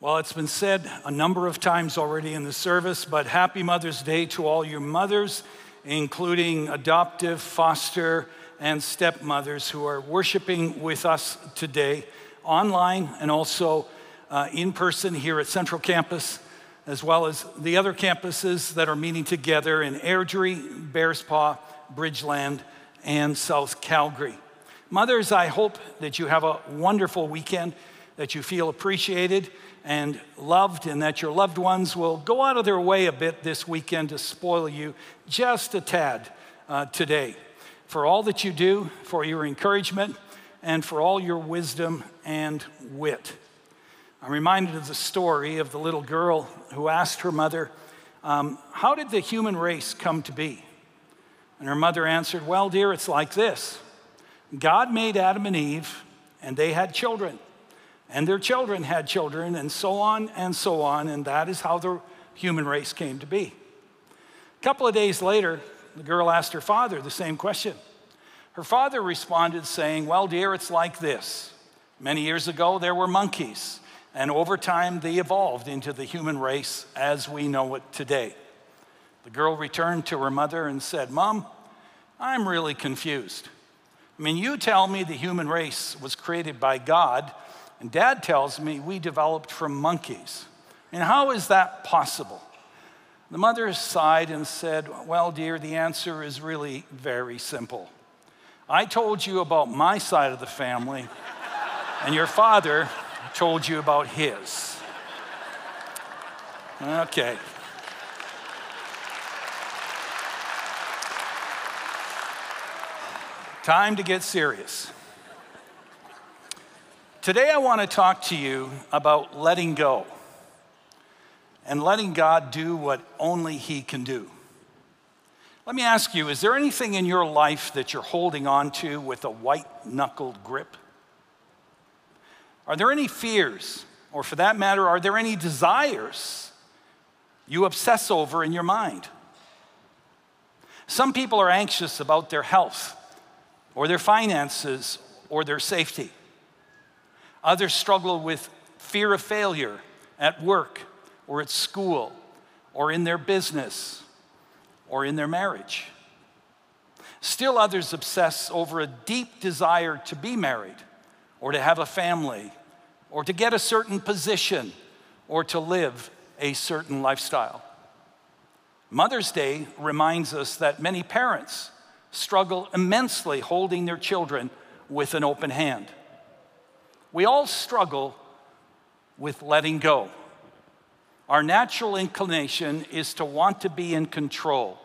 Well, it's been said a number of times already in the service, but happy Mother's Day to all your mothers, including adoptive, foster, and stepmothers who are worshiping with us today online and also uh, in person here at Central Campus, as well as the other campuses that are meeting together in Airdrie, Bearspaw, Bridgeland, and South Calgary. Mothers, I hope that you have a wonderful weekend, that you feel appreciated and loved, and that your loved ones will go out of their way a bit this weekend to spoil you just a tad uh, today. For all that you do, for your encouragement, and for all your wisdom and wit. I'm reminded of the story of the little girl who asked her mother, um, How did the human race come to be? And her mother answered, Well, dear, it's like this God made Adam and Eve, and they had children and their children had children, and so on and so on, and that is how the human race came to be. A couple of days later, the girl asked her father the same question. Her father responded, saying, Well, dear, it's like this. Many years ago, there were monkeys, and over time, they evolved into the human race as we know it today. The girl returned to her mother and said, Mom, I'm really confused. I mean, you tell me the human race was created by God and dad tells me we developed from monkeys. And how is that possible? The mother sighed and said, Well, dear, the answer is really very simple. I told you about my side of the family, and your father told you about his. Okay. Time to get serious. Today, I want to talk to you about letting go and letting God do what only He can do. Let me ask you is there anything in your life that you're holding on to with a white knuckled grip? Are there any fears, or for that matter, are there any desires you obsess over in your mind? Some people are anxious about their health, or their finances, or their safety. Others struggle with fear of failure at work or at school or in their business or in their marriage. Still, others obsess over a deep desire to be married or to have a family or to get a certain position or to live a certain lifestyle. Mother's Day reminds us that many parents struggle immensely holding their children with an open hand. We all struggle with letting go. Our natural inclination is to want to be in control,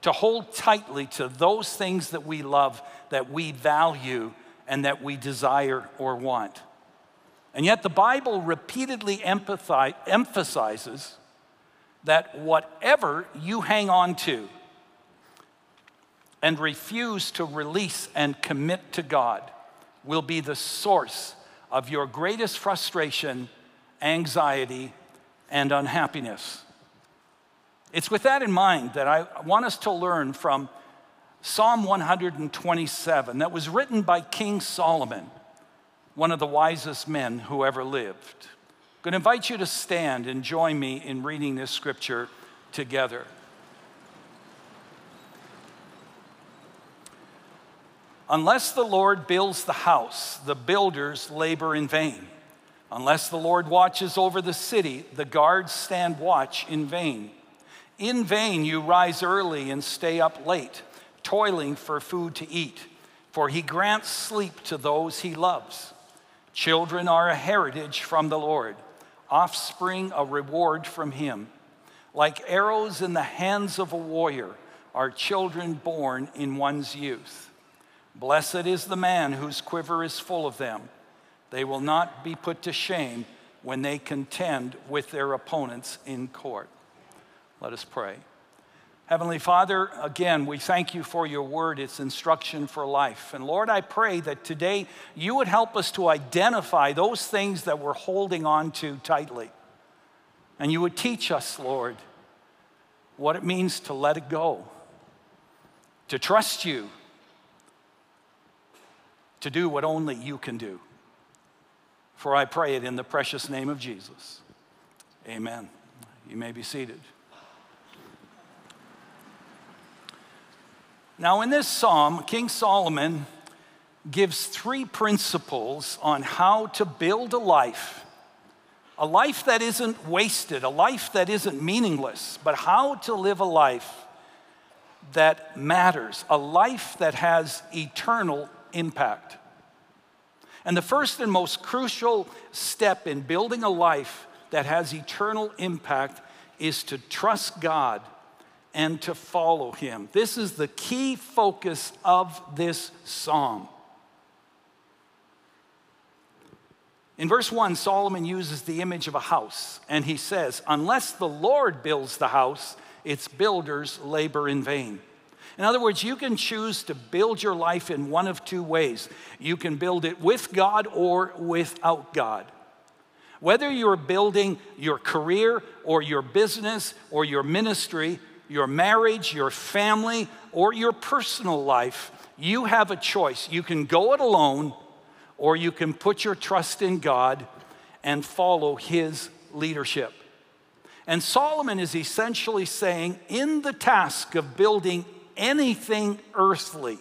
to hold tightly to those things that we love, that we value, and that we desire or want. And yet, the Bible repeatedly emphasizes that whatever you hang on to and refuse to release and commit to God will be the source of your greatest frustration, anxiety, and unhappiness. It's with that in mind that I want us to learn from Psalm 127 that was written by King Solomon, one of the wisest men who ever lived. I'm going to invite you to stand and join me in reading this scripture together. Unless the Lord builds the house, the builders labor in vain. Unless the Lord watches over the city, the guards stand watch in vain. In vain you rise early and stay up late, toiling for food to eat, for he grants sleep to those he loves. Children are a heritage from the Lord, offspring a reward from him. Like arrows in the hands of a warrior are children born in one's youth. Blessed is the man whose quiver is full of them. They will not be put to shame when they contend with their opponents in court. Let us pray. Heavenly Father, again, we thank you for your word, its instruction for life. And Lord, I pray that today you would help us to identify those things that we're holding on to tightly. And you would teach us, Lord, what it means to let it go, to trust you, to do what only you can do. For I pray it in the precious name of Jesus. Amen. You may be seated. Now, in this psalm, King Solomon gives three principles on how to build a life. A life that isn't wasted, a life that isn't meaningless, but how to live a life that matters, a life that has eternal impact. And the first and most crucial step in building a life that has eternal impact is to trust God and to follow Him. This is the key focus of this psalm. In verse 1, Solomon uses the image of a house, and he says, Unless the Lord builds the house, its builders labor in vain. In other words, you can choose to build your life in one of two ways. You can build it with God or without God. Whether you're building your career or your business or your ministry, your marriage, your family, or your personal life, you have a choice. You can go it alone or you can put your trust in God and follow His leadership. And Solomon is essentially saying, in the task of building anything earthly,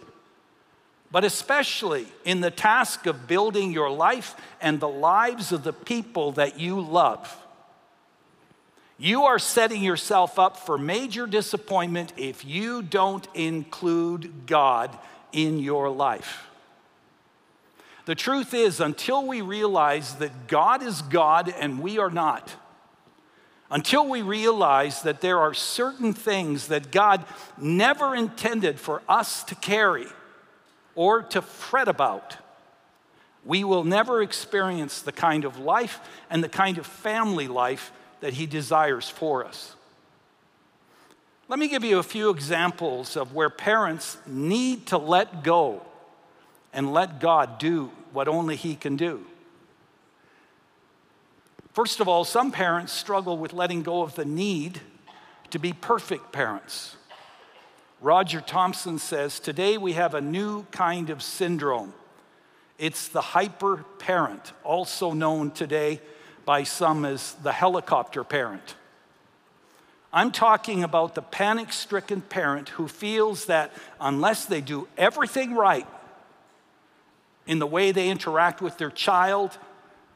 but especially in the task of building your life and the lives of the people that you love. You are setting yourself up for major disappointment if you don't include God in your life. The truth is, until we realize that God is God and we are not, until we realize that there are certain things that God never intended for us to carry or to fret about, we will never experience the kind of life and the kind of family life that He desires for us. Let me give you a few examples of where parents need to let go and let God do what only He can do. First of all, some parents struggle with letting go of the need to be perfect parents. Roger Thompson says today we have a new kind of syndrome. It's the hyper parent, also known today by some as the helicopter parent. I'm talking about the panic stricken parent who feels that unless they do everything right in the way they interact with their child,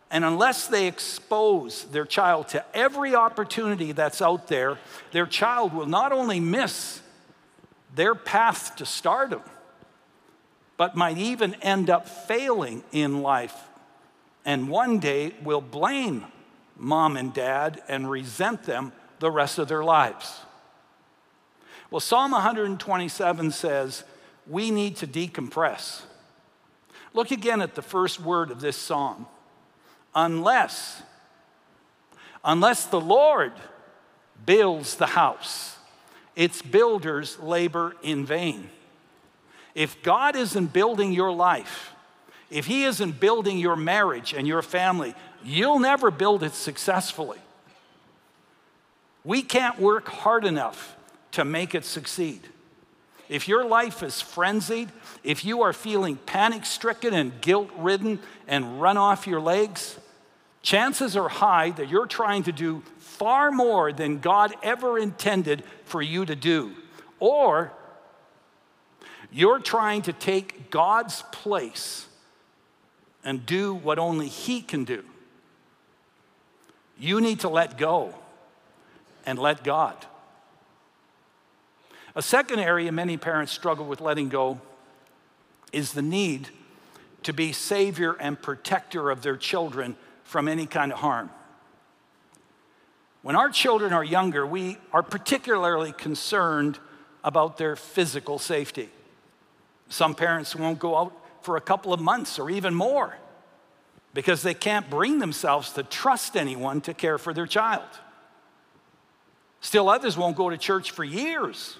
and unless they expose their child to every opportunity that's out there, their child will not only miss their path to stardom, but might even end up failing in life. And one day will blame mom and dad and resent them the rest of their lives. Well, Psalm 127 says we need to decompress. Look again at the first word of this psalm unless, unless the Lord builds the house, its builders labor in vain. If God isn't building your life, if He isn't building your marriage and your family, you'll never build it successfully. We can't work hard enough to make it succeed. If your life is frenzied, if you are feeling panic stricken and guilt ridden and run off your legs, chances are high that you're trying to do far more than God ever intended for you to do. Or you're trying to take God's place and do what only He can do. You need to let go and let God. A second area many parents struggle with letting go is the need to be savior and protector of their children from any kind of harm. When our children are younger, we are particularly concerned about their physical safety. Some parents won't go out for a couple of months or even more because they can't bring themselves to trust anyone to care for their child. Still, others won't go to church for years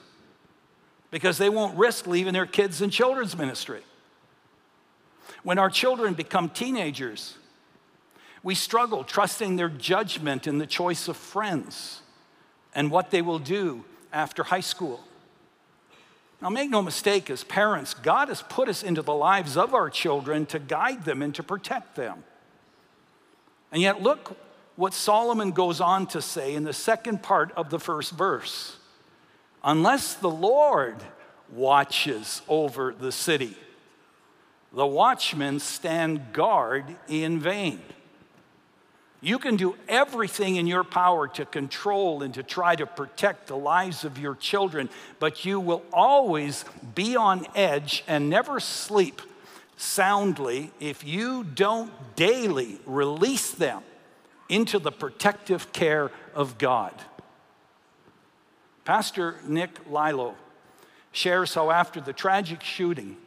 because they won't risk leaving their kids in children's ministry. When our children become teenagers, we struggle trusting their judgment in the choice of friends and what they will do after high school. Now, make no mistake, as parents, God has put us into the lives of our children to guide them and to protect them. And yet, look what Solomon goes on to say in the second part of the first verse. Unless the Lord watches over the city, the watchmen stand guard in vain. You can do everything in your power to control and to try to protect the lives of your children, but you will always be on edge and never sleep soundly if you don't daily release them into the protective care of God. Pastor Nick Lilo shares how, after the tragic shooting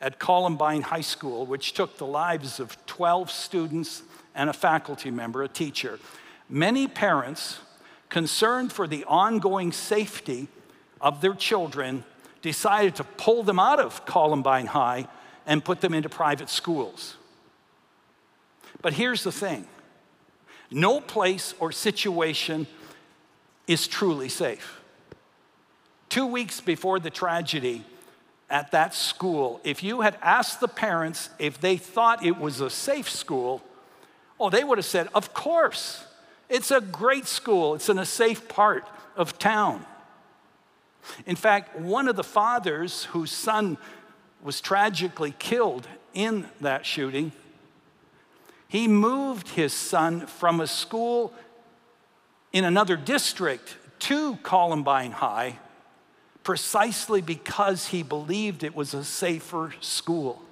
at Columbine High School, which took the lives of 12 students and a faculty member, a teacher, many parents, concerned for the ongoing safety of their children, decided to pull them out of Columbine High and put them into private schools. But here's the thing no place or situation is truly safe. Two weeks before the tragedy at that school, if you had asked the parents if they thought it was a safe school, oh, they would have said, Of course. It's a great school, it's in a safe part of town. In fact, one of the fathers whose son was tragically killed in that shooting he moved his son from a school in another district to Columbine High precisely because he believed it was a safer school.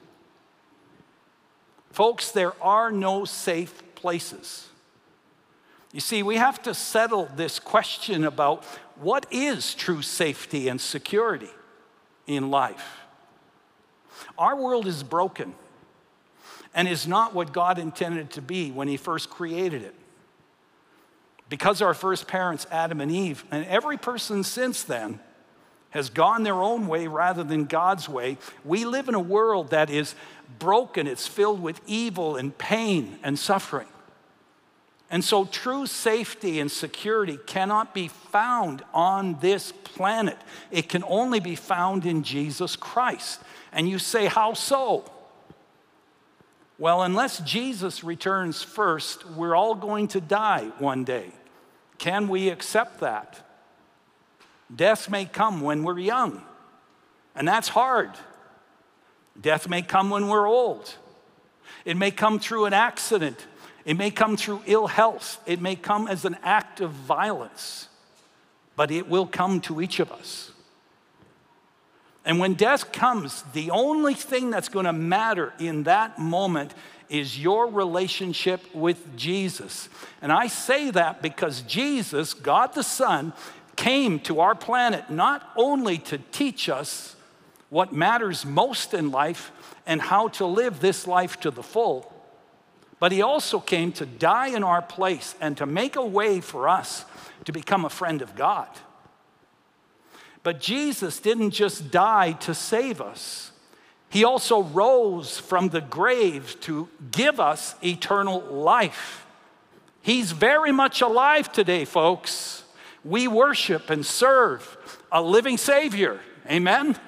Folks, there are no safe places. You see, we have to settle this question about what is true safety and security in life. Our world is broken and is not what God intended to be when He first created it. Because our first parents, Adam and Eve, and every person since then, has gone their own way rather than God's way, we live in a world that is broken. It's filled with evil and pain and suffering. And so, true safety and security cannot be found on this planet. It can only be found in Jesus Christ. And you say, How so? Well, unless Jesus returns first, we're all going to die one day. Can we accept that? Death may come when we're young, and that's hard. Death may come when we're old. It may come through an accident. It may come through ill health. It may come as an act of violence, but it will come to each of us. And when death comes, the only thing that's going to matter in that moment is your relationship with Jesus. And I say that because Jesus, God the Son, came to our planet not only to teach us what matters most in life and how to live this life to the full, but he also came to die in our place and to make a way for us to become a friend of God. But Jesus didn't just die to save us, He also rose from the grave to give us eternal life. He's very much alive today, folks. We worship and serve a living Savior. Amen?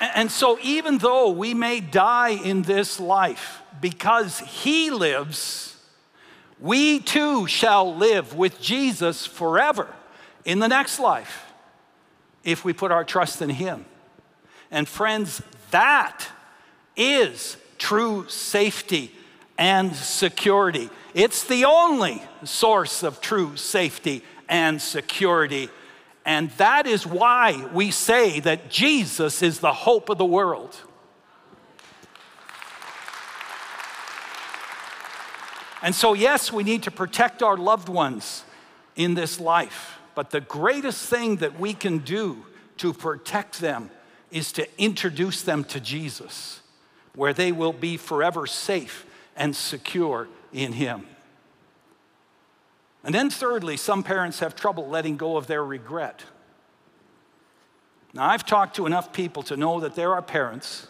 And so, even though we may die in this life, because He lives, we too shall live with Jesus forever in the next life if we put our trust in Him. And friends, that is true safety and security. It's the only source of true safety and security. And that is why we say that Jesus is the hope of the world. And so, yes, we need to protect our loved ones in this life, but the greatest thing that we can do to protect them is to introduce them to Jesus, where they will be forever safe and secure in Him. And then, thirdly, some parents have trouble letting go of their regret. Now, I've talked to enough people to know that there are parents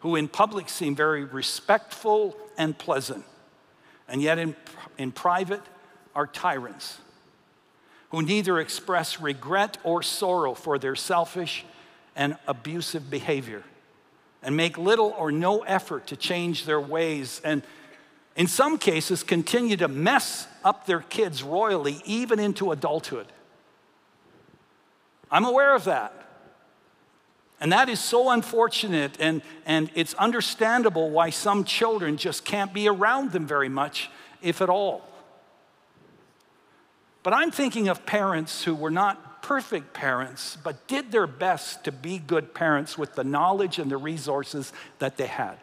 who, in public, seem very respectful and pleasant and yet in, in private are tyrants who neither express regret or sorrow for their selfish and abusive behavior. and make little or no effort to change their ways, and in some cases, continue to mess up their kids royally, even into adulthood. I'm aware of that. And that is so unfortunate, and, and it's understandable why some children just can't be around them very much, if at all. But I'm thinking of parents who were not perfect parents, but did their best to be good parents with the knowledge and the resources that they had.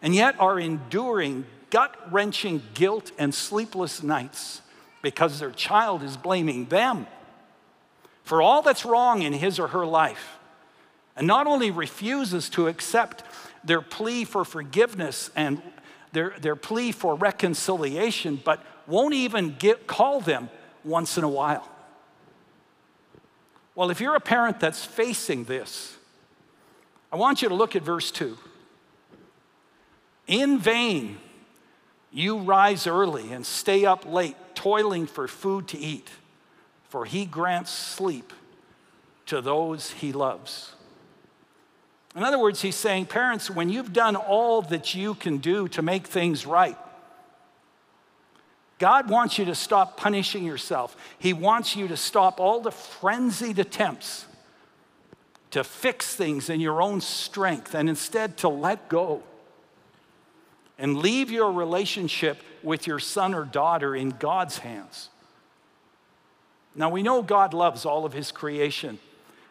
And yet are enduring gut wrenching guilt and sleepless nights because their child is blaming them for all that's wrong in his or her life and not only refuses to accept their plea for forgiveness and their, their plea for reconciliation, but won't even get, call them once in a while. Well, if you're a parent that's facing this, I want you to look at verse 2. In vain, you rise early and stay up late, toiling for food to eat, for he grants sleep to those he loves. In other words, he's saying, Parents, when you've done all that you can do to make things right, God wants you to stop punishing yourself. He wants you to stop all the frenzied attempts to fix things in your own strength and instead to let go and leave your relationship with your son or daughter in God's hands. Now, we know God loves all of his creation.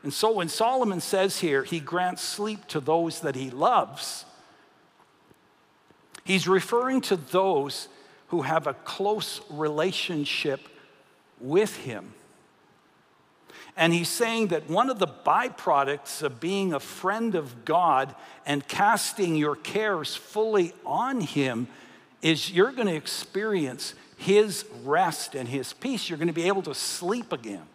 And so when Solomon says here, he grants sleep to those that he loves, he's referring to those who have a close relationship with him. And he's saying that one of the byproducts of being a friend of God and casting your cares fully on him is you're going to experience his rest and his peace. You're going to be able to sleep again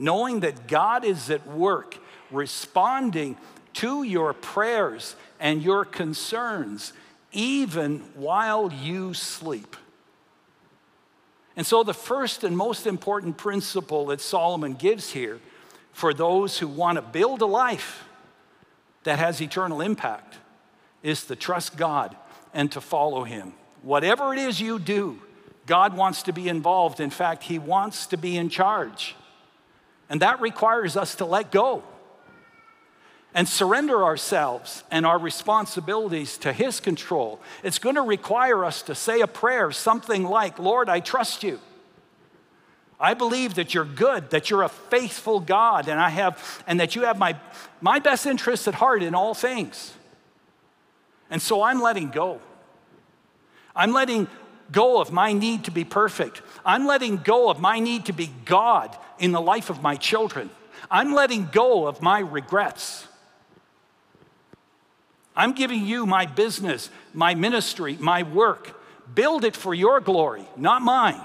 knowing that God is at work responding to your prayers and your concerns, even while you sleep. And so, the first and most important principle that Solomon gives here for those who want to build a life that has eternal impact is to trust God and to follow Him. Whatever it is you do, God wants to be involved. In fact, He wants to be in charge. And that requires us to let go and surrender ourselves and our responsibilities to His control. It's going to require us to say a prayer, something like, Lord, I trust you. I believe that you're good, that you're a faithful God, and I have, and that you have my, my best interests at heart in all things. And so I'm letting go. I'm letting go of my need to be perfect. I'm letting go of my need to be God in the life of my children. I'm letting go of my regrets. I'm giving you my business, my ministry, my work. Build it for your glory, not mine.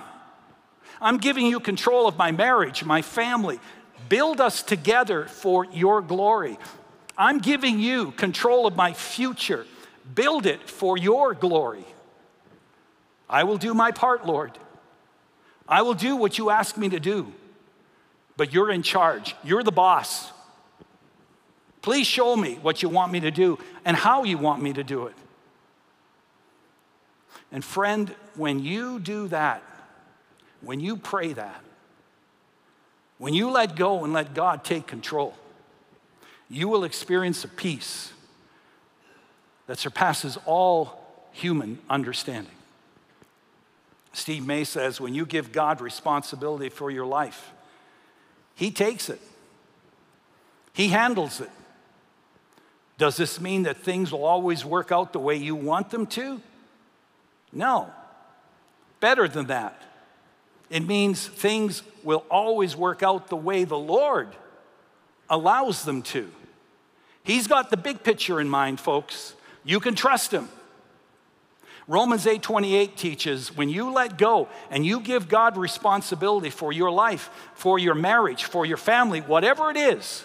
I'm giving you control of my marriage, my family. Build us together for your glory. I'm giving you control of my future. Build it for your glory. I will do my part, Lord. I will do what you ask me to do but you're in charge. You're the boss. Please show me what you want me to do and how you want me to do it. And friend, when you do that, when you pray that, when you let go and let God take control, you will experience a peace that surpasses all human understanding. Steve May says when you give God responsibility for your life, he takes it, He handles it. Does this mean that things will always work out the way you want them to? No. Better than that. It means things will always work out the way the Lord allows them to. He's got the big picture in mind, folks. You can trust Him. Romans 8:28 teaches when you let go and you give God responsibility for your life, for your marriage, for your family, whatever it is,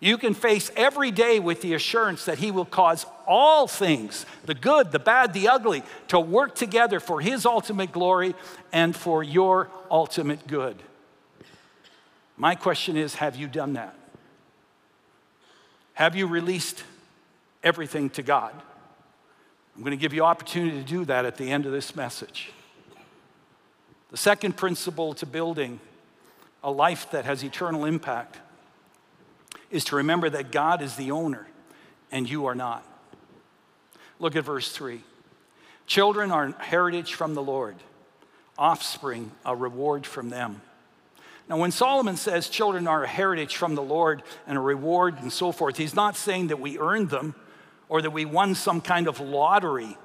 you can face every day with the assurance that He will cause all things, the good, the bad, the ugly, to work together for His ultimate glory and for your ultimate good. My question is have you done that? Have you released everything to God? I'm going to give you opportunity to do that at the end of this message. The second principle to building a life that has eternal impact is to remember that God is the owner and you are not. Look at verse 3. Children are heritage from the Lord, offspring a reward from them. Now, when Solomon says children are a heritage from the Lord and a reward and so forth, he's not saying that we earned them or that we won some kind of lottery.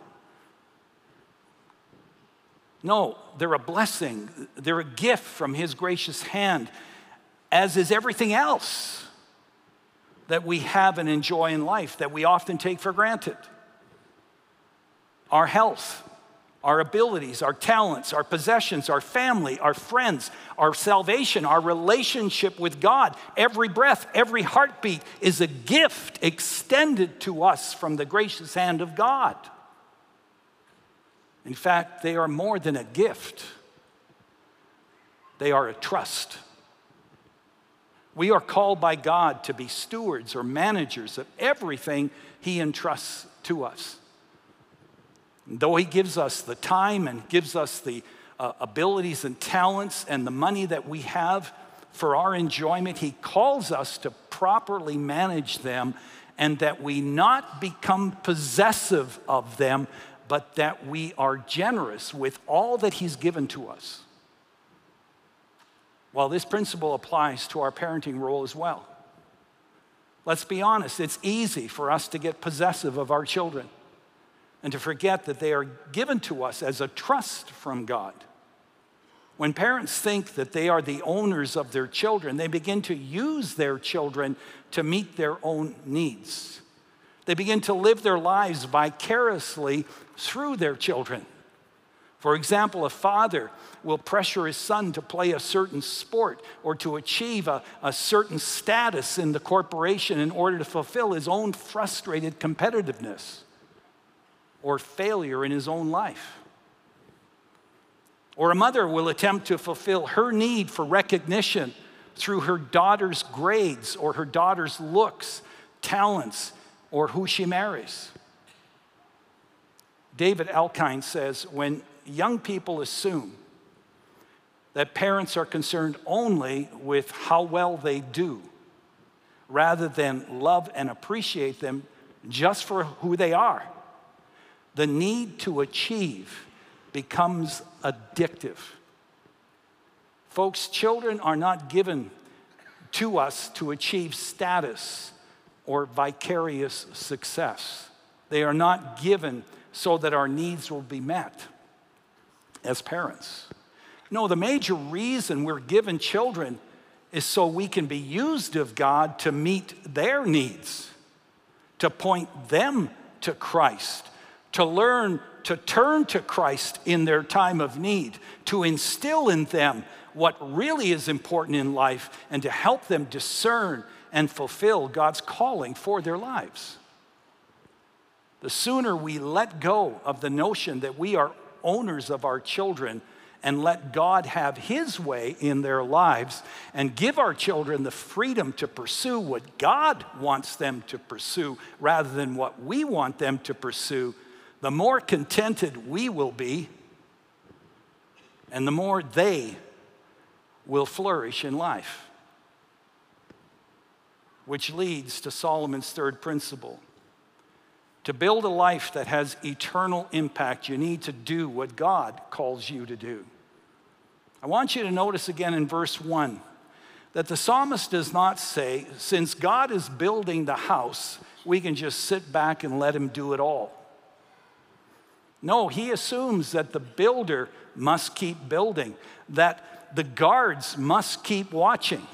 No, they're a blessing, they're a gift from his gracious hand, as is everything else that we have and enjoy in life that we often take for granted our health, our abilities, our talents, our possessions, our family, our friends, our salvation, our relationship with God. Every breath, every heartbeat is a gift extended to us from the gracious hand of God. In fact, they are more than a gift, they are a trust. We are called by God to be stewards or managers of everything He entrusts to us. Though He gives us the time and gives us the uh, abilities and talents and the money that we have for our enjoyment, He calls us to properly manage them and that we not become possessive of them, but that we are generous with all that He's given to us. Well, this principle applies to our parenting role as well. Let's be honest, it's easy for us to get possessive of our children and to forget that they are given to us as a trust from God. When parents think that they are the owners of their children, they begin to use their children to meet their own needs. They begin to live their lives vicariously through their children. For example, a father will pressure his son to play a certain sport or to achieve a, a, certain status in the corporation in order to fulfill his own frustrated competitiveness or failure in his own life. Or a mother will attempt to fulfill her need for recognition through her daughter's grades or her daughter's looks, talents, or who she marries. David Elkind says when young people assume that parents are concerned only with how well they do rather than love and appreciate them just for who they are. The need to achieve becomes addictive. Folks, children are not given to us to achieve status or vicarious success. They are not given so that our needs will be met as parents. No, the major reason we're given children is so we can be used of God to meet their needs, to point them to Christ, to learn to turn to Christ in their time of need, to instill in them what really is important in life, and to help them discern and fulfill God's calling for their lives. The sooner we let go of the notion that we are owners of our children and let God have His way in their lives and give our children the freedom to pursue what God wants them to pursue rather than what we want them to pursue, the more contented we will be and the more they will flourish in life. Which leads to Solomon's third principle to build a life that has eternal impact, you need to do what God calls you to do. I want you to notice again in verse 1 that the psalmist does not say, since God is building the house, we can just sit back and let him do it all. No, he assumes that the builder must keep building, that the guards must keep watching.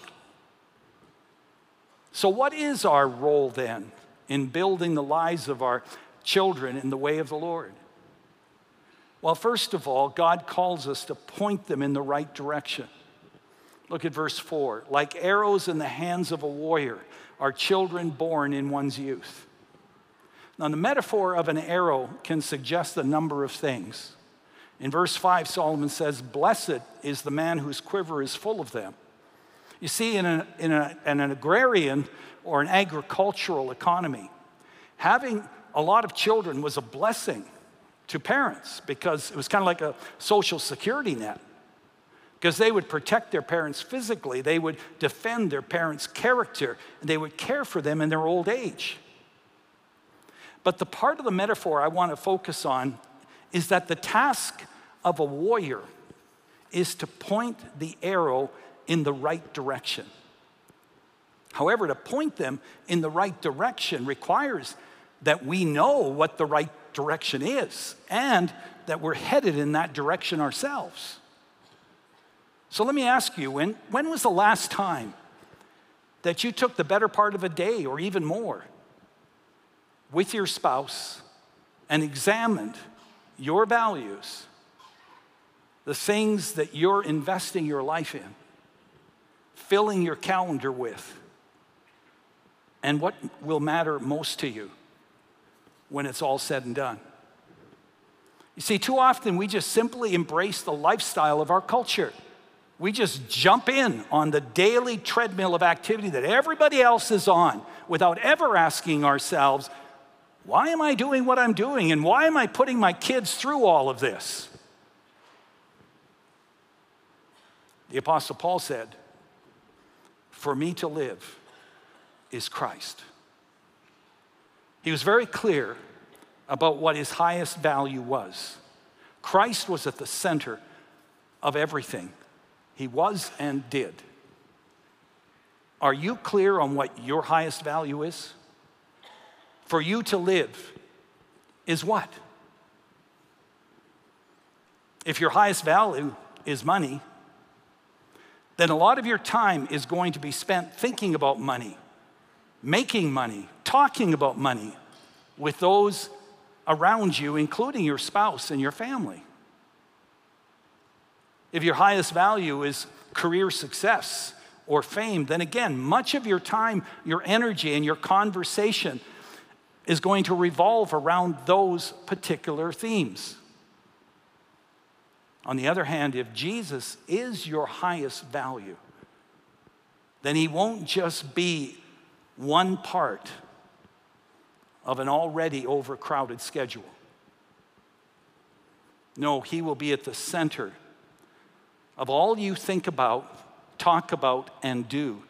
So, what is our role then? In building the lives of our children in the way of the Lord? Well, first of all, God calls us to point them in the right direction. Look at verse 4. Like arrows in the hands of a warrior are children born in one's youth. Now, the metaphor of an arrow can suggest a number of things. In verse 5, Solomon says, Blessed is the man whose quiver is full of them. You see, in, a, in, a, in an agrarian or an agricultural economy, having a lot of children was a blessing to parents because it was kind of like a social security net. Because they would protect their parents physically, they would defend their parents' character, and they would care for them in their old age. But the part of the metaphor I want to focus on is that the task of a warrior is to point the arrow in the right direction. However, to point them in the right direction requires that we know what the right direction is and that we're headed in that direction ourselves. So let me ask you when, when was the last time that you took the better part of a day or even more with your spouse and examined your values, the things that you're investing your life in, filling your calendar with, and what will matter most to you when it's all said and done. You see, too often we just simply embrace the lifestyle of our culture. We just jump in on the daily treadmill of activity that everybody else is on without ever asking ourselves, why am I doing what I'm doing? And why am I putting my kids through all of this? The Apostle Paul said, For me to live is Christ. He was very clear about what his highest value was. Christ was at the center of everything he was and did. Are you clear on what your highest value is? For you to live is what? If your highest value is money, then a lot of your time is going to be spent thinking about money making money, talking about money with those around you, including your spouse and your family. If your highest value is career success or fame, then again, much of your time, your energy, and your conversation is going to revolve around those particular themes. On the other hand, if Jesus is your highest value, then he won't just be one part of an already overcrowded schedule. No, He will be at the center of all you think about, talk about, and do.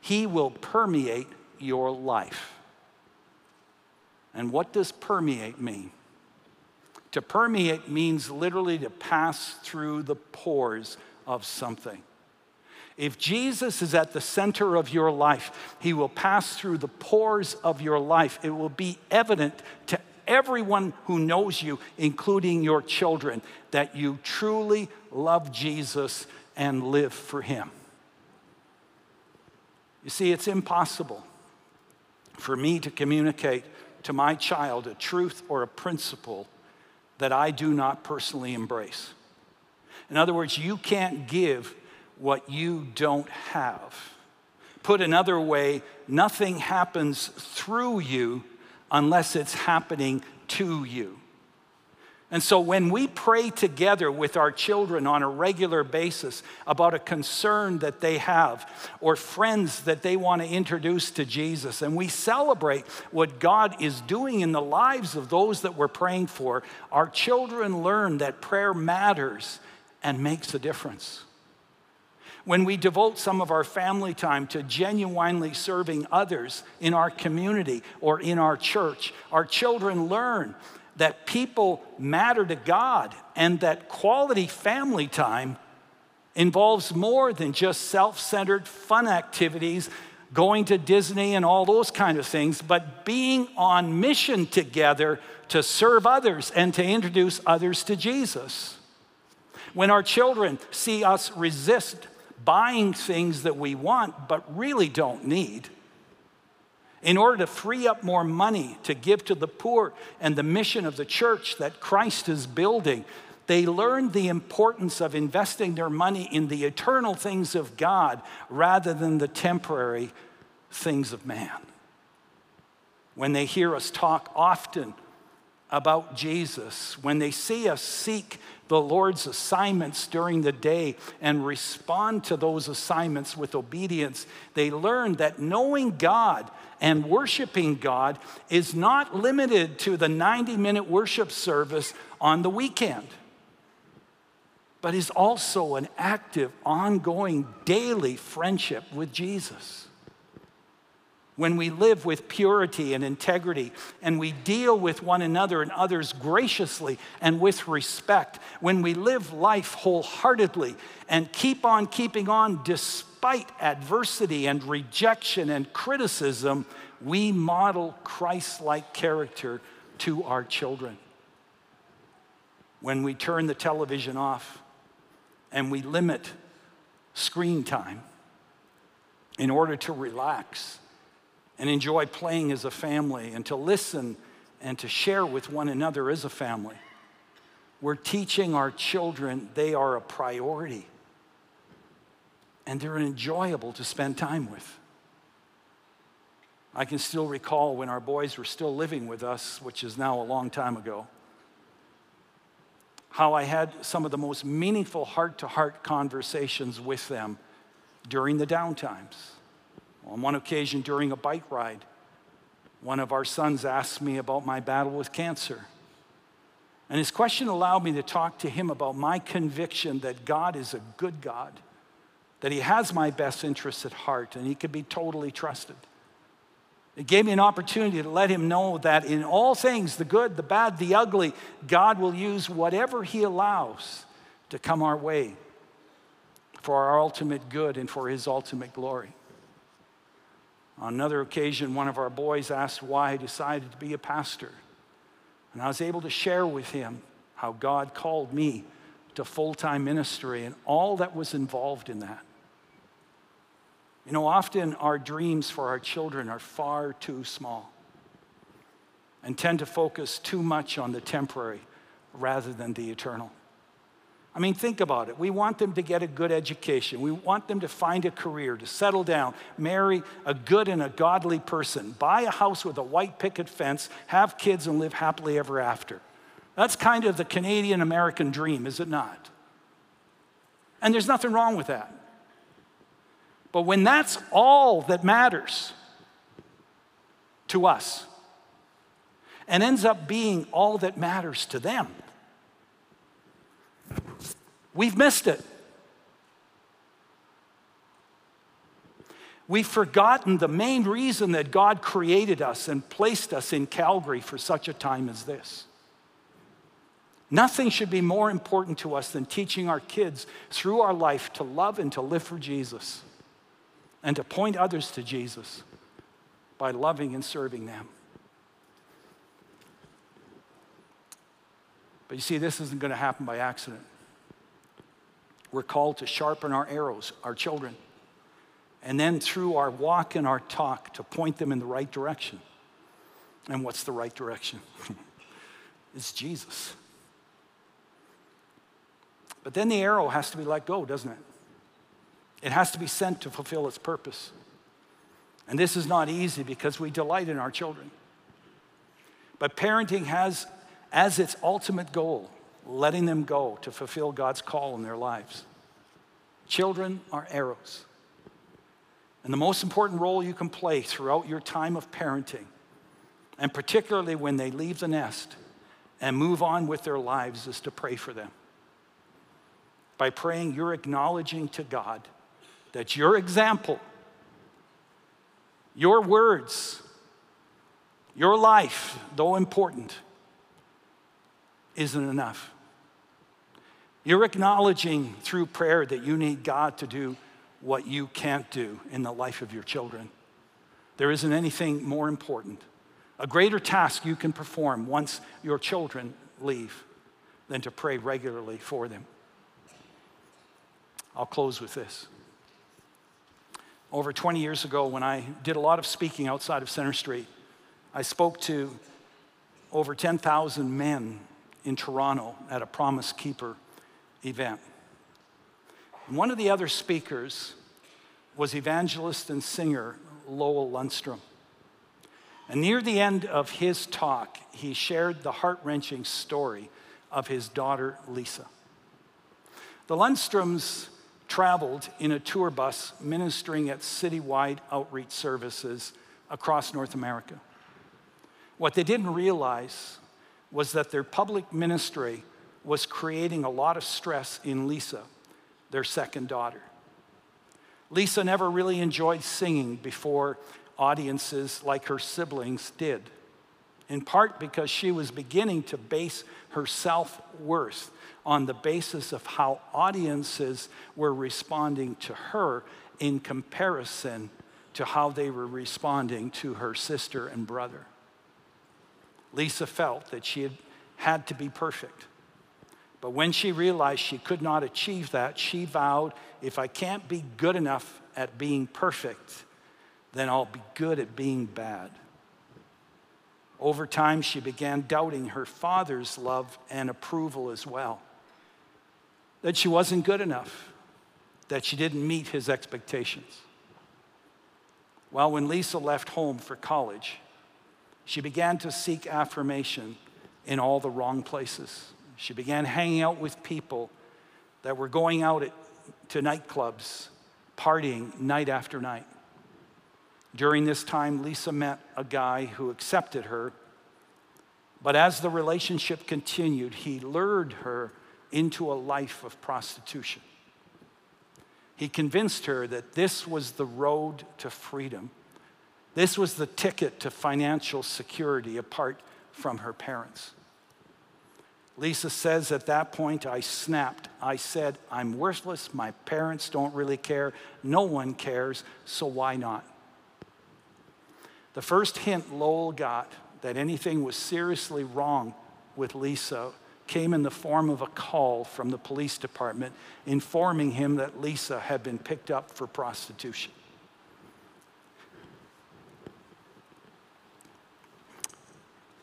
He will permeate your life. And what does permeate mean? To permeate means literally to pass through the pores of something. If Jesus is at the center of your life, he will pass through the pores of your life. It will be evident to everyone who knows you, including your children, that you truly love Jesus and live for him. You see, it's impossible for me to communicate to my child a truth or a principle that I do not personally embrace. In other words, you can't give what you don't have. Put another way, nothing happens through you unless it's happening to you. And so when we pray together with our children on a regular basis about a concern that they have or friends that they want to introduce to Jesus, and we celebrate what God is doing in the lives of those that we're praying for, our children learn that prayer matters and makes a difference. When we devote some of our family time to genuinely serving others in our community or in our church, our children learn that people matter to God and that quality family time involves more than just self centered fun activities, going to Disney and all those kind of things, but being on mission together to serve others and to introduce others to Jesus. When our children see us resist buying things that we want but really don't need. In order to free up more money to give to the poor and the mission of the church that Christ is building, they learned the importance of investing their money in the eternal things of God rather than the temporary things of man. When they hear us talk often about Jesus, when they see us seek the Lord's assignments during the day and respond to those assignments with obedience, they learn that knowing God and worshiping God is not limited to the 90 minute worship service on the weekend, but is also an active, ongoing, daily friendship with Jesus. When we live with purity and integrity, and we deal with one another and others graciously and with respect, when we live life wholeheartedly and keep on keeping on despite adversity and rejection and criticism, we model Christ like character to our children. When we turn the television off and we limit screen time in order to relax and enjoy playing as a family and to listen and to share with one another as a family. We're teaching our children they are a priority and they're enjoyable to spend time with. I can still recall when our boys were still living with us, which is now a long time ago, how I had some of the most meaningful heart to heart conversations with them during the downtimes. On one occasion during a bike ride, one of our sons asked me about my battle with cancer. And his question allowed me to talk to him about my conviction that God is a good God, that he has my best interests at heart, and he can be totally trusted. It gave me an opportunity to let him know that in all things, the good, the bad, the ugly, God will use whatever he allows to come our way for our ultimate good and for his ultimate glory. On another occasion, one of our boys asked why I decided to be a pastor. And I was able to share with him how God called me to full time ministry and all that was involved in that. You know, often our dreams for our children are far too small and tend to focus too much on the temporary rather than the eternal. I mean, think about it. We want them to get a good education. We want them to find a career, to settle down, marry a good and a godly person, buy a house with a white picket fence, have kids, and live happily ever after. That's kind of the Canadian American dream, is it not? And there's nothing wrong with that. But when that's all that matters to us and ends up being all that matters to them, We've missed it. We've forgotten the main reason that God created us and placed us in Calgary for such a time as this. Nothing should be more important to us than teaching our kids through our life to love and to live for Jesus and to point others to Jesus by loving and serving them. But you see, this isn't going to happen by accident. We're called to sharpen our arrows, our children, and then through our walk and our talk to point them in the right direction. And what's the right direction? it's Jesus. But then the arrow has to be let go, doesn't it? It has to be sent to fulfill its purpose. And this is not easy because we delight in our children. But parenting has as its ultimate goal letting them go to fulfill God's call in their lives. Children are arrows. And the most important role you can play throughout your time of parenting, and particularly when they leave the nest and move on with their lives, is to pray for them. By praying, you're acknowledging to God that your example, your words, your life, though important, isn't enough. You're acknowledging through prayer that you need God to do what you can't do in the life of your children. There isn't anything more important, a greater task you can perform once your children leave than to pray regularly for them. I'll close with this. Over 20 years ago, when I did a lot of speaking outside of Centre Street, I spoke to over 10,000 men in Toronto at a Promise Keeper event. One of the other speakers was evangelist and singer Lowell Lundstrom. And near the end of his talk, he shared the heart wrenching story of his daughter, Lisa. The Lundstroms traveled in a tour bus ministering at citywide outreach services across North America. What they didn't realize was that their public ministry was creating a lot of stress in Lisa, their second daughter. Lisa never really enjoyed singing before audiences like her siblings did, in part because she was beginning to base her self worth on the basis of how audiences were responding to her in comparison to how they were responding to her sister and brother. Lisa felt that she had, had to be perfect. But when she realized she could not achieve that, she vowed if I can't be good enough at being perfect, then I'll be good at being bad. Over time, she began doubting her father's love and approval as well. That she wasn't good enough, that she didn't meet his expectations. Well, when Lisa left home for college, she began to seek affirmation in all the wrong places. She began hanging out with people that were going out at, to nightclubs, partying night after night. During this time, Lisa met a guy who accepted her, but as the relationship continued, he lured her into a life of prostitution. He convinced her that this was the road to freedom. This was the ticket to financial security apart from her parents. Lisa says at that point, I snapped. I said, I'm worthless. My parents don't really care. No one cares, so why not? The first hint Lowell got that anything was seriously wrong with Lisa came in the form of a call from the police department informing him that Lisa had been picked up for prostitution.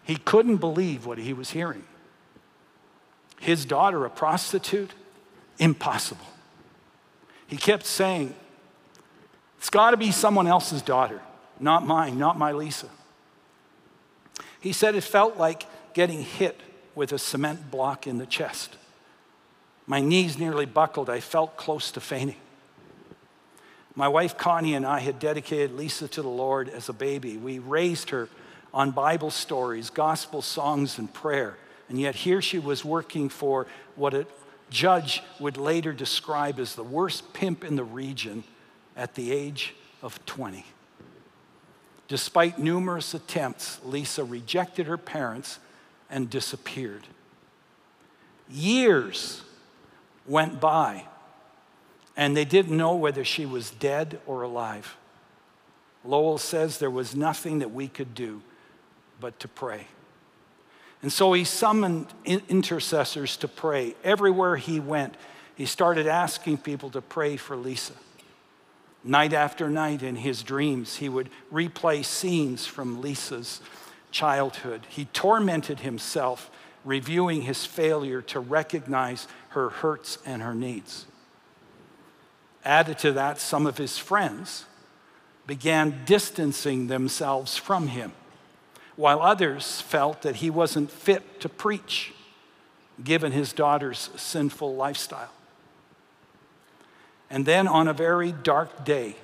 He couldn't believe what he was hearing. His daughter, a prostitute? Impossible. He kept saying, It's got to be someone else's daughter, not mine, not my Lisa. He said it felt like getting hit with a cement block in the chest. My knees nearly buckled. I felt close to fainting. My wife Connie and I had dedicated Lisa to the Lord as a baby. We raised her on Bible stories, gospel songs, and prayer. And yet here she was working for what a judge would later describe as the worst pimp in the region at the age of 20. Despite numerous attempts, Lisa rejected her parents and disappeared. Years went by, and they didn't know whether she was dead or alive. Lowell says there was nothing that we could do but to pray. And so he summoned intercessors to pray. Everywhere he went, he started asking people to pray for Lisa. Night after night in his dreams, he would replay scenes from Lisa's childhood. He tormented himself, reviewing his failure to recognize her hurts and her needs. Added to that, some of his friends began distancing themselves from him while others felt that he wasn't fit to preach given his daughter's sinful lifestyle. And then on a very dark day,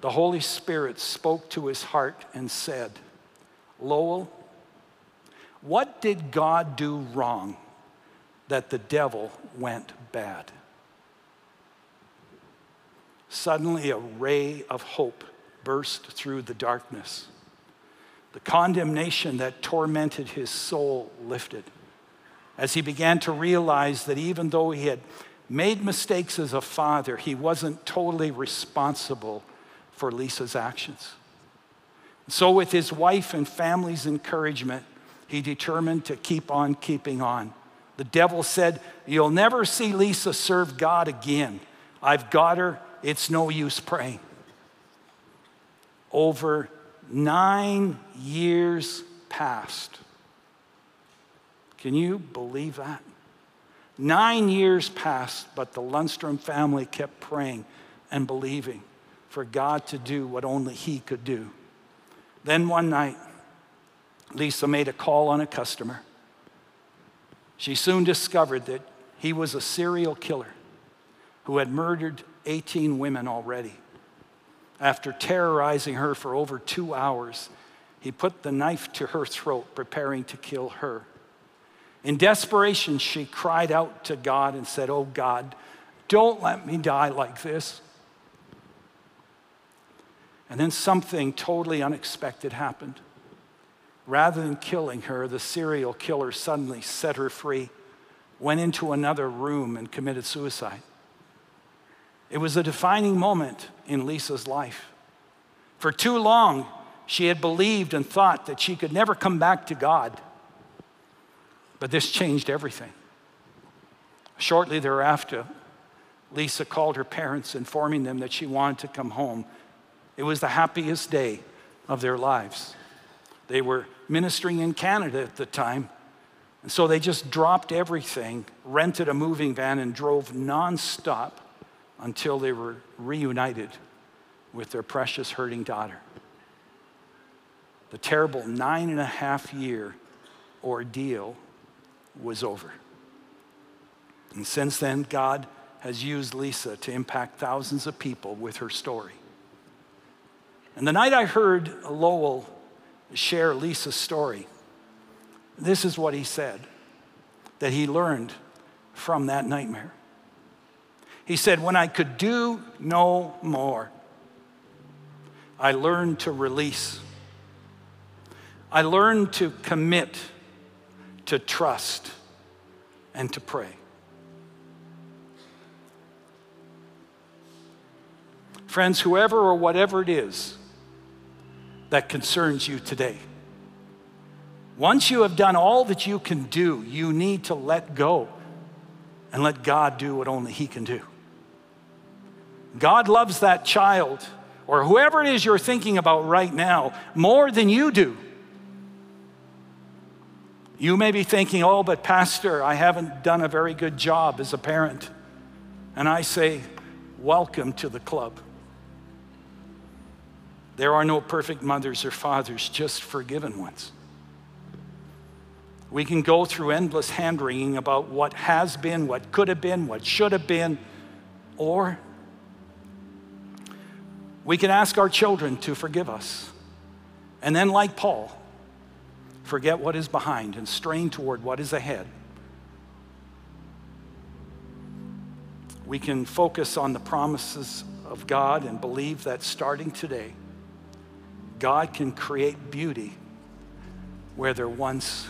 the Holy Spirit spoke to his heart and said, Lowell, what did God do wrong that the devil went bad? Suddenly, a ray of hope burst through the darkness. The condemnation that tormented his soul lifted as he began to realize that even though he had made mistakes as a father, he wasn't totally responsible for Lisa's actions. So, with his wife and family's encouragement, he determined to keep on keeping on. The devil said, You'll never see Lisa serve God again. I've got her. It's no use praying. Over Nine years passed. Can you believe that? Nine years passed, but the Lundstrom family kept praying and believing for God to do what only He could do. Then one night, Lisa made a call on a customer. She soon discovered that he was a serial killer who had murdered 18 women already. After terrorizing her for over two hours, he put the knife to her throat, preparing to kill her. In desperation, she cried out to God and said, Oh God, don't let me die like this. And then something totally unexpected happened. Rather than killing her, the serial killer suddenly set her free, went into another room, and committed suicide. It was a defining moment in Lisa's life. For too long, she had believed and thought that she could never come back to God. But this changed everything. Shortly thereafter, Lisa called her parents, informing them that she wanted to come home. It was the happiest day of their lives. They were ministering in Canada at the time, and so they just dropped everything, rented a moving van, and drove nonstop until they were reunited with their precious hurting daughter. The terrible nine and a half year ordeal was over. And since then, God has used Lisa to impact thousands of people with her story. And the night I heard Lowell share Lisa's story, this is what he said that he learned from that nightmare. He said, When I could do no more, I learned to release. I learned to commit, to trust, and to pray. Friends, whoever or whatever it is that concerns you today, once you have done all that you can do, you need to let go and let God do what only He can do. God loves that child or whoever it is you're thinking about right now more than you do. You may be thinking, oh, but Pastor, I haven't done a very good job as a parent. And I say, welcome to the club. There are no perfect mothers or fathers, just forgiven ones. We can go through endless hand wringing about what has been, what could have been, what should have been, or we can ask our children to forgive us. And then, like Paul, forget what is behind and strain toward what is ahead. We can focus on the promises of God and believe that starting today, God can create beauty where there once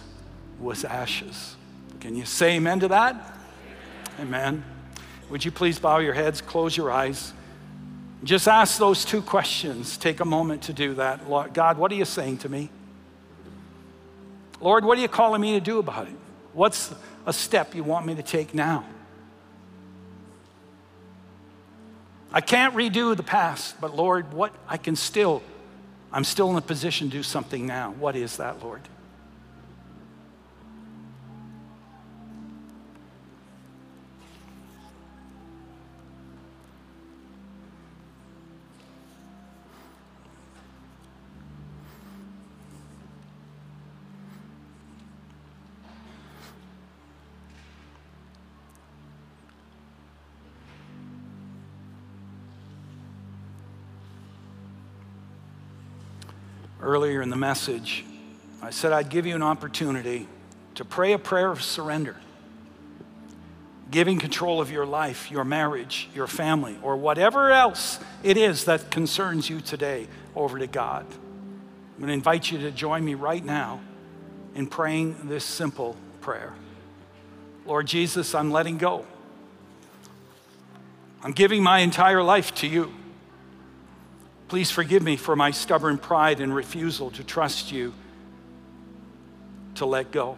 was ashes. Can you say amen to that? Amen. Would you please bow your heads, close your eyes? Just ask those two questions. Take a moment to do that. Lord, God, what are you saying to me? Lord, what are you calling me to do about it? What's a step you want me to take now? I can't redo the past, but Lord, what I can still I'm still in a position to do something now. What is that, Lord? Earlier in the message, I said I'd give you an opportunity to pray a prayer of surrender, giving control of your life, your marriage, your family, or whatever else it is that concerns you today over to God. I'm going to invite you to join me right now in praying this simple prayer Lord Jesus, I'm letting go. I'm giving my entire life to you. Please forgive me for my stubborn pride and refusal to trust you to let go.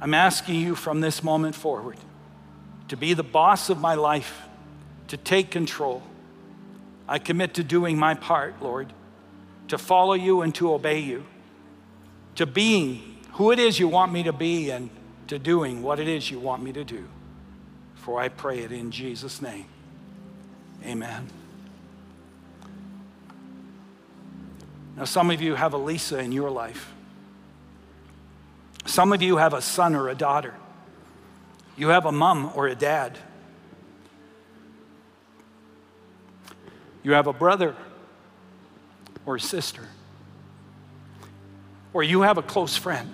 I'm asking you from this moment forward to be the boss of my life, to take control. I commit to doing my part, Lord, to follow you and to obey you, to being who it is you want me to be and to doing what it is you want me to do. For I pray it in Jesus' name. Amen. Now, some of you have a Lisa in your life. Some of you have a son or a daughter. You have a mom or a dad. You have a brother or a sister. Or you have a close friend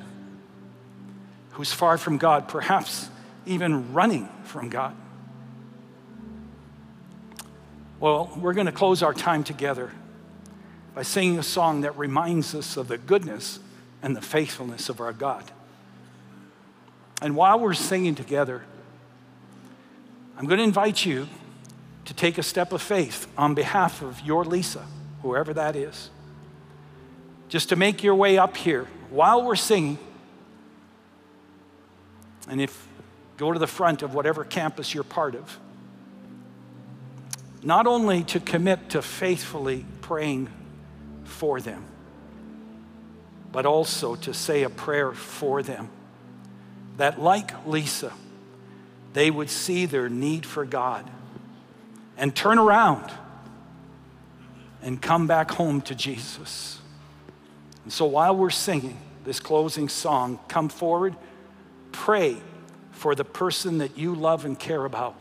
who's far from God, perhaps even running from God. Well, we're going to close our time together by singing a song that reminds us of the goodness and the faithfulness of our God. And while we're singing together, I'm going to invite you to take a step of faith on behalf of your Lisa, whoever that is. Just to make your way up here while we're singing. And if go to the front of whatever campus you're part of, not only to commit to faithfully praying for them, but also to say a prayer for them. That, like Lisa, they would see their need for God and turn around and come back home to Jesus. And so while we're singing this closing song, come forward, pray for the person that you love and care about.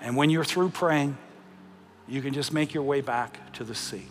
And when you're through praying, you can just make your way back to the seat.